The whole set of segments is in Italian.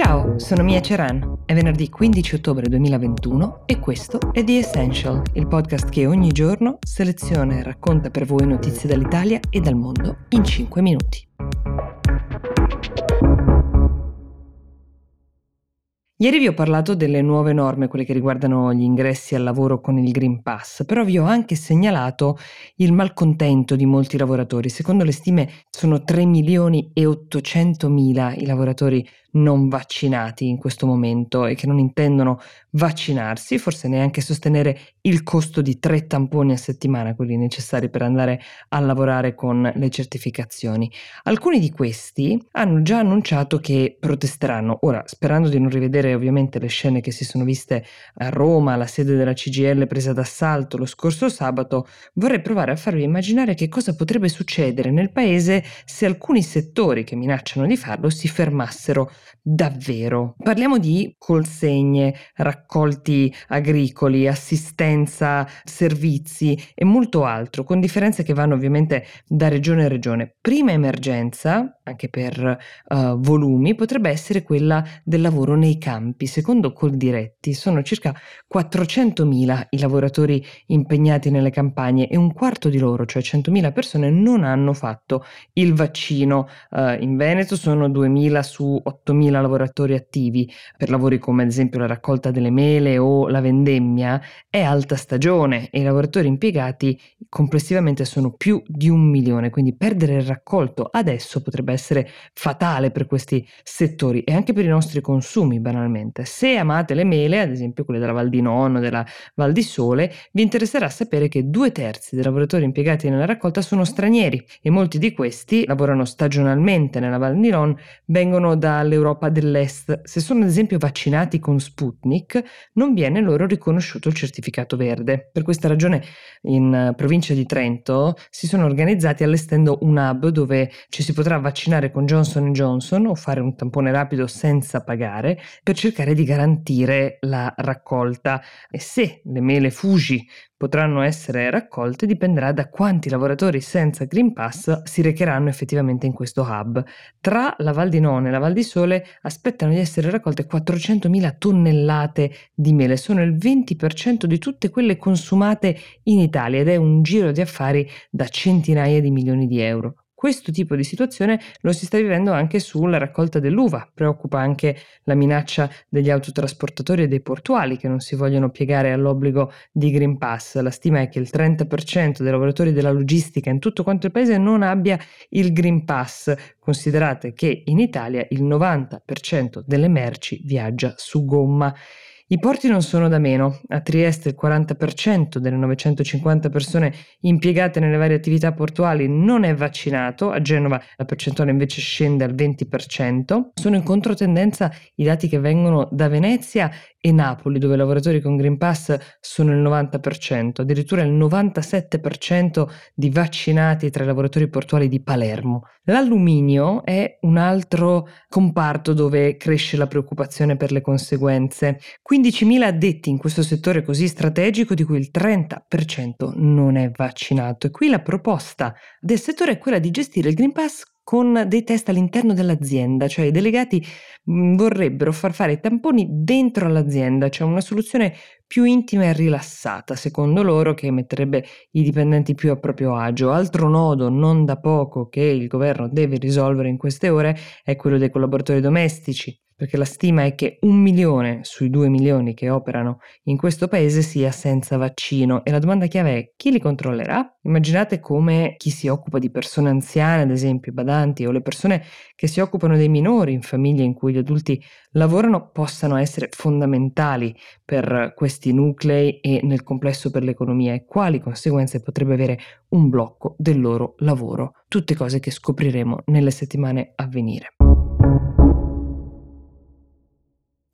Ciao, sono Mia Ceran. È venerdì 15 ottobre 2021 e questo è The Essential, il podcast che ogni giorno seleziona e racconta per voi notizie dall'Italia e dal mondo in 5 minuti. Ieri vi ho parlato delle nuove norme, quelle che riguardano gli ingressi al lavoro con il Green Pass, però vi ho anche segnalato il malcontento di molti lavoratori. Secondo le stime sono 3 milioni e 800 mila i lavoratori non vaccinati in questo momento e che non intendono vaccinarsi, forse neanche sostenere il costo di tre tamponi a settimana, quelli necessari per andare a lavorare con le certificazioni. Alcuni di questi hanno già annunciato che protesteranno, ora sperando di non rivedere ovviamente le scene che si sono viste a Roma, la sede della CGL presa d'assalto lo scorso sabato, vorrei provare a farvi immaginare che cosa potrebbe succedere nel paese se alcuni settori che minacciano di farlo si fermassero davvero. Parliamo di consegne, raccolti agricoli, assistenza, servizi e molto altro, con differenze che vanno ovviamente da regione a regione. Prima emergenza, anche per uh, volumi, potrebbe essere quella del lavoro nei campi. Secondo Coldiretti sono circa 400.000 i lavoratori impegnati nelle campagne e un quarto di loro, cioè 100.000 persone, non hanno fatto il vaccino. Uh, in Veneto sono 2.000 su 8 8.000 lavoratori attivi per lavori come ad esempio la raccolta delle mele o la vendemmia, è alta stagione e i lavoratori impiegati complessivamente sono più di un milione, quindi perdere il raccolto adesso potrebbe essere fatale per questi settori e anche per i nostri consumi banalmente. Se amate le mele, ad esempio quelle della Val di Non o della Val di Sole, vi interesserà sapere che due terzi dei lavoratori impiegati nella raccolta sono stranieri e molti di questi lavorano stagionalmente nella Val di Non, vengono dalle dell'Europa dell'Est, se sono ad esempio vaccinati con Sputnik, non viene loro riconosciuto il certificato verde. Per questa ragione in provincia di Trento si sono organizzati allestendo un hub dove ci si potrà vaccinare con Johnson Johnson o fare un tampone rapido senza pagare per cercare di garantire la raccolta e se le mele Fuji potranno essere raccolte dipenderà da quanti lavoratori senza Green Pass si recheranno effettivamente in questo hub. Tra la Val di Non e la Val di Sole aspettano di essere raccolte 400.000 tonnellate di mele, sono il 20% di tutte quelle consumate in Italia ed è un giro di affari da centinaia di milioni di euro. Questo tipo di situazione lo si sta vivendo anche sulla raccolta dell'uva. Preoccupa anche la minaccia degli autotrasportatori e dei portuali che non si vogliono piegare all'obbligo di Green Pass. La stima è che il 30% dei lavoratori della logistica in tutto quanto il paese non abbia il Green Pass. Considerate che in Italia il 90% delle merci viaggia su gomma. I porti non sono da meno. A Trieste il 40% delle 950 persone impiegate nelle varie attività portuali non è vaccinato, a Genova la percentuale invece scende al 20%. Sono in controtendenza i dati che vengono da Venezia e Napoli, dove i lavoratori con Green Pass sono il 90%, addirittura il 97% di vaccinati tra i lavoratori portuali di Palermo. L'alluminio è un altro comparto dove cresce la preoccupazione per le conseguenze. 15.000 addetti in questo settore così strategico di cui il 30% non è vaccinato e qui la proposta del settore è quella di gestire il Green Pass con dei test all'interno dell'azienda, cioè i delegati mh, vorrebbero far fare i tamponi dentro l'azienda, cioè una soluzione più intima e rilassata, secondo loro, che metterebbe i dipendenti più a proprio agio. Altro nodo non da poco che il governo deve risolvere in queste ore è quello dei collaboratori domestici perché la stima è che un milione sui due milioni che operano in questo paese sia senza vaccino e la domanda chiave è chi li controllerà? Immaginate come chi si occupa di persone anziane, ad esempio i badanti o le persone che si occupano dei minori in famiglie in cui gli adulti lavorano possano essere fondamentali per questi nuclei e nel complesso per l'economia e quali conseguenze potrebbe avere un blocco del loro lavoro. Tutte cose che scopriremo nelle settimane a venire.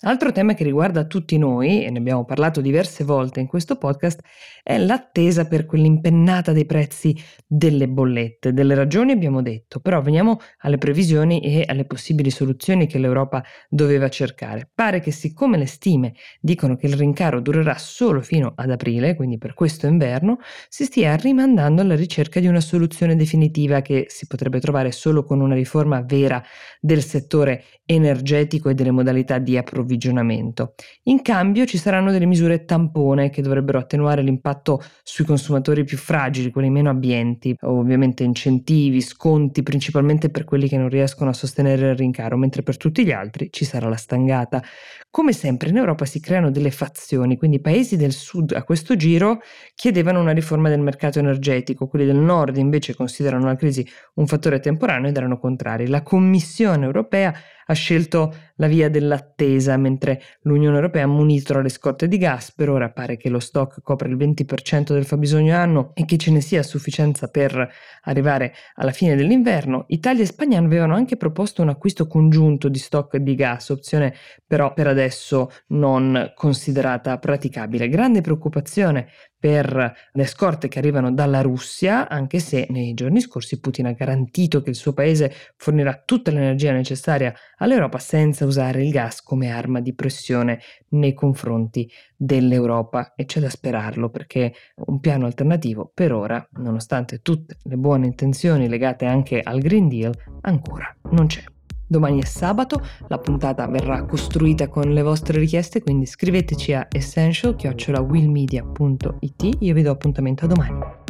Altro tema che riguarda tutti noi, e ne abbiamo parlato diverse volte in questo podcast, è l'attesa per quell'impennata dei prezzi delle bollette. Delle ragioni abbiamo detto, però veniamo alle previsioni e alle possibili soluzioni che l'Europa doveva cercare. Pare che siccome le stime dicono che il rincaro durerà solo fino ad aprile, quindi per questo inverno, si stia rimandando alla ricerca di una soluzione definitiva che si potrebbe trovare solo con una riforma vera del settore energetico e delle modalità di approvvigionamento approvvigionamento. In cambio ci saranno delle misure tampone che dovrebbero attenuare l'impatto sui consumatori più fragili, quelli meno abbienti, ovviamente incentivi, sconti, principalmente per quelli che non riescono a sostenere il rincaro, mentre per tutti gli altri ci sarà la stangata. Come sempre in Europa si creano delle fazioni, quindi i paesi del sud a questo giro chiedevano una riforma del mercato energetico, quelli del nord invece considerano la crisi un fattore temporaneo ed erano contrari. La Commissione europea ha scelto la via dell'attesa, mentre l'Unione Europea monitora le scorte di gas. Per ora pare che lo stock copra il 20% del fabbisogno anno e che ce ne sia sufficienza per arrivare alla fine dell'inverno. Italia e Spagna avevano anche proposto un acquisto congiunto di stock di gas, opzione però per adesso non considerata praticabile. Grande preoccupazione per le scorte che arrivano dalla Russia, anche se nei giorni scorsi Putin ha garantito che il suo paese fornirà tutta l'energia necessaria all'Europa senza usare il gas come arma di pressione nei confronti dell'Europa e c'è da sperarlo perché un piano alternativo per ora, nonostante tutte le buone intenzioni legate anche al Green Deal, ancora non c'è. Domani è sabato, la puntata verrà costruita con le vostre richieste, quindi scriveteci a essential.willmedia.it. Io vi do appuntamento a domani.